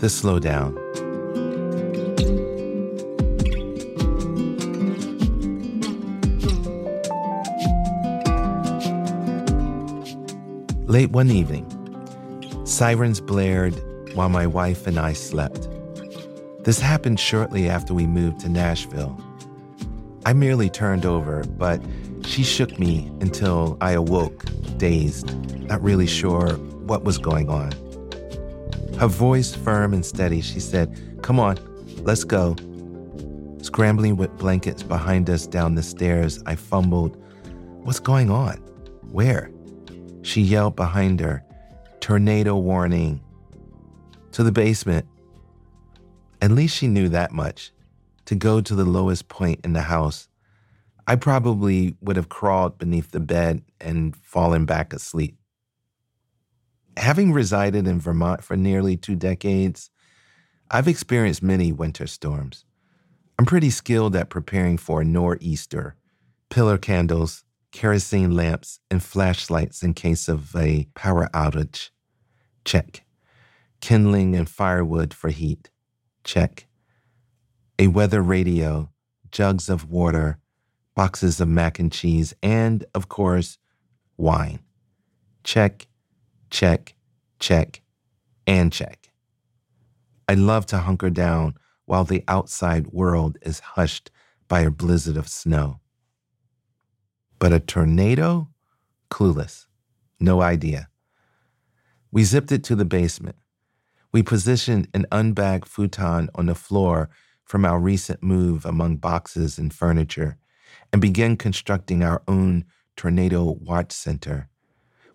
The Slowdown. Late one evening, sirens blared while my wife and I slept. This happened shortly after we moved to Nashville. I merely turned over, but she shook me until I awoke, dazed, not really sure what was going on. Her voice firm and steady, she said, Come on, let's go. Scrambling with blankets behind us down the stairs, I fumbled, What's going on? Where? She yelled behind her, Tornado warning. To the basement. At least she knew that much. To go to the lowest point in the house. I probably would have crawled beneath the bed and fallen back asleep. Having resided in Vermont for nearly two decades, I've experienced many winter storms. I'm pretty skilled at preparing for a nor'easter, pillar candles, kerosene lamps, and flashlights in case of a power outage. Check. Kindling and firewood for heat. Check. A weather radio, jugs of water, boxes of mac and cheese, and, of course, wine. Check, check, check, and check. I love to hunker down while the outside world is hushed by a blizzard of snow. But a tornado? Clueless. No idea. We zipped it to the basement. We positioned an unbagged futon on the floor from our recent move among boxes and furniture and began constructing our own tornado watch center.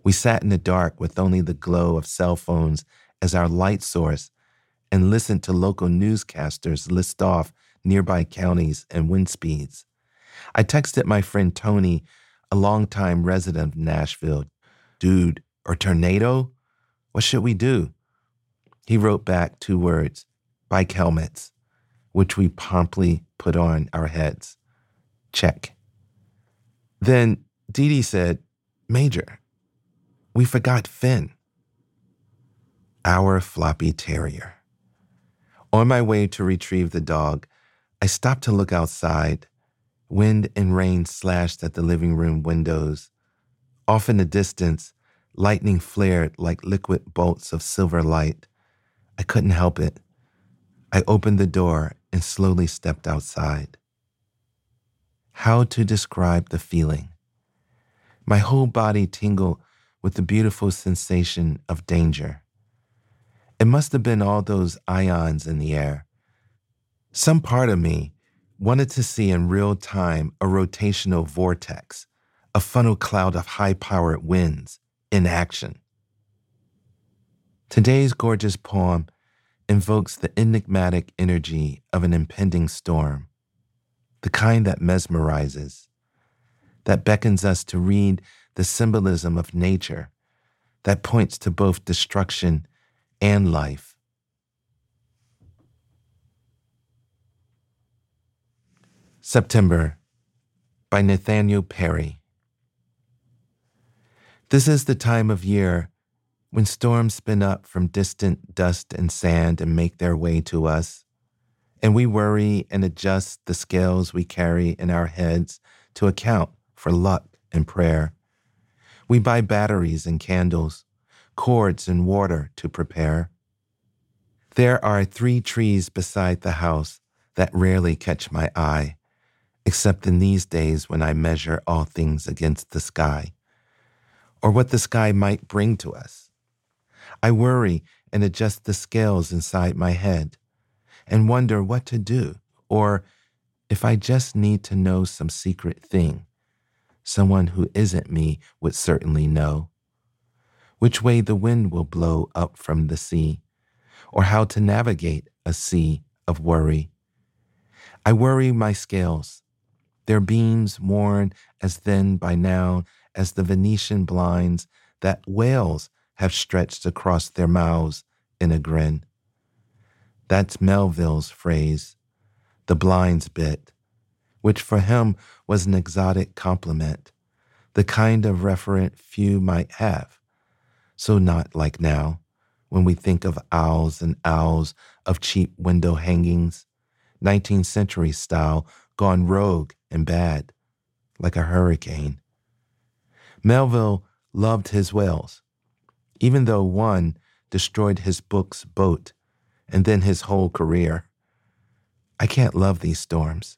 We sat in the dark with only the glow of cell phones as our light source and listened to local newscasters list off nearby counties and wind speeds. I texted my friend Tony, a longtime resident of Nashville, dude, or tornado? What should we do? He wrote back two words bike helmets, which we promptly put on our heads. Check. Then Didi said, Major, we forgot Finn. Our floppy terrier. On my way to retrieve the dog, I stopped to look outside. Wind and rain slashed at the living room windows. Off in the distance, lightning flared like liquid bolts of silver light. I couldn't help it. I opened the door and slowly stepped outside. How to describe the feeling? My whole body tingled with the beautiful sensation of danger. It must have been all those ions in the air. Some part of me wanted to see in real time a rotational vortex, a funnel cloud of high powered winds in action. Today's gorgeous poem invokes the enigmatic energy of an impending storm, the kind that mesmerizes, that beckons us to read the symbolism of nature, that points to both destruction and life. September by Nathaniel Perry. This is the time of year when storms spin up from distant dust and sand and make their way to us, and we worry and adjust the scales we carry in our heads to account for luck and prayer. We buy batteries and candles, cords and water to prepare. There are three trees beside the house that rarely catch my eye except in these days when I measure all things against the sky, or what the sky might bring to us. I worry and adjust the scales inside my head and wonder what to do, or if I just need to know some secret thing, someone who isn't me would certainly know. Which way the wind will blow up from the sea, or how to navigate a sea of worry. I worry my scales, their beams worn as thin by now as the Venetian blinds that whales have stretched across their mouths in a grin. That's Melville's phrase, the blinds bit, which for him was an exotic compliment, the kind of referent few might have. So not like now, when we think of owls and owls of cheap window hangings, 19th century style, gone rogue and bad, like a hurricane. Melville loved his whales, even though one destroyed his book's boat and then his whole career. I can't love these storms.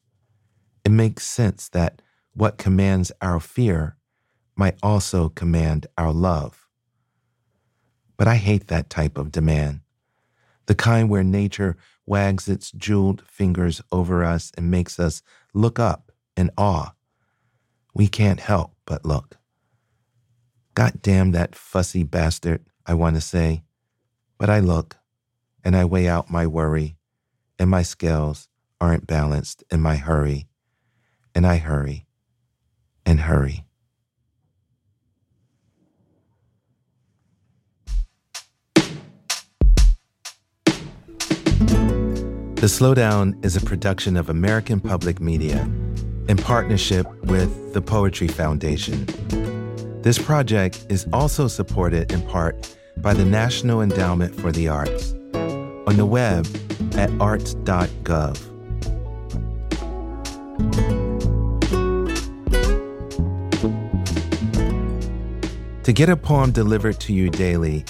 It makes sense that what commands our fear might also command our love. But I hate that type of demand, the kind where nature wags its jeweled fingers over us and makes us look up in awe. We can't help but look. God damn that fussy bastard, I want to say. But I look and I weigh out my worry, and my scales aren't balanced in my hurry, and I hurry and hurry. The Slowdown is a production of American Public Media in partnership with the Poetry Foundation. This project is also supported in part by the National Endowment for the Arts on the web at arts.gov. To get a poem delivered to you daily,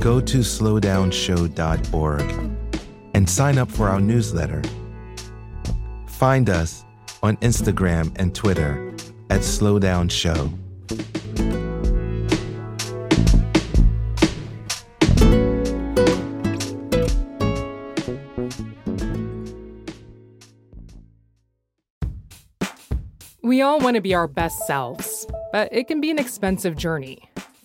go to slowdownshow.org and sign up for our newsletter. Find us on Instagram and Twitter at Slowdown Show. We all want to be our best selves, but it can be an expensive journey.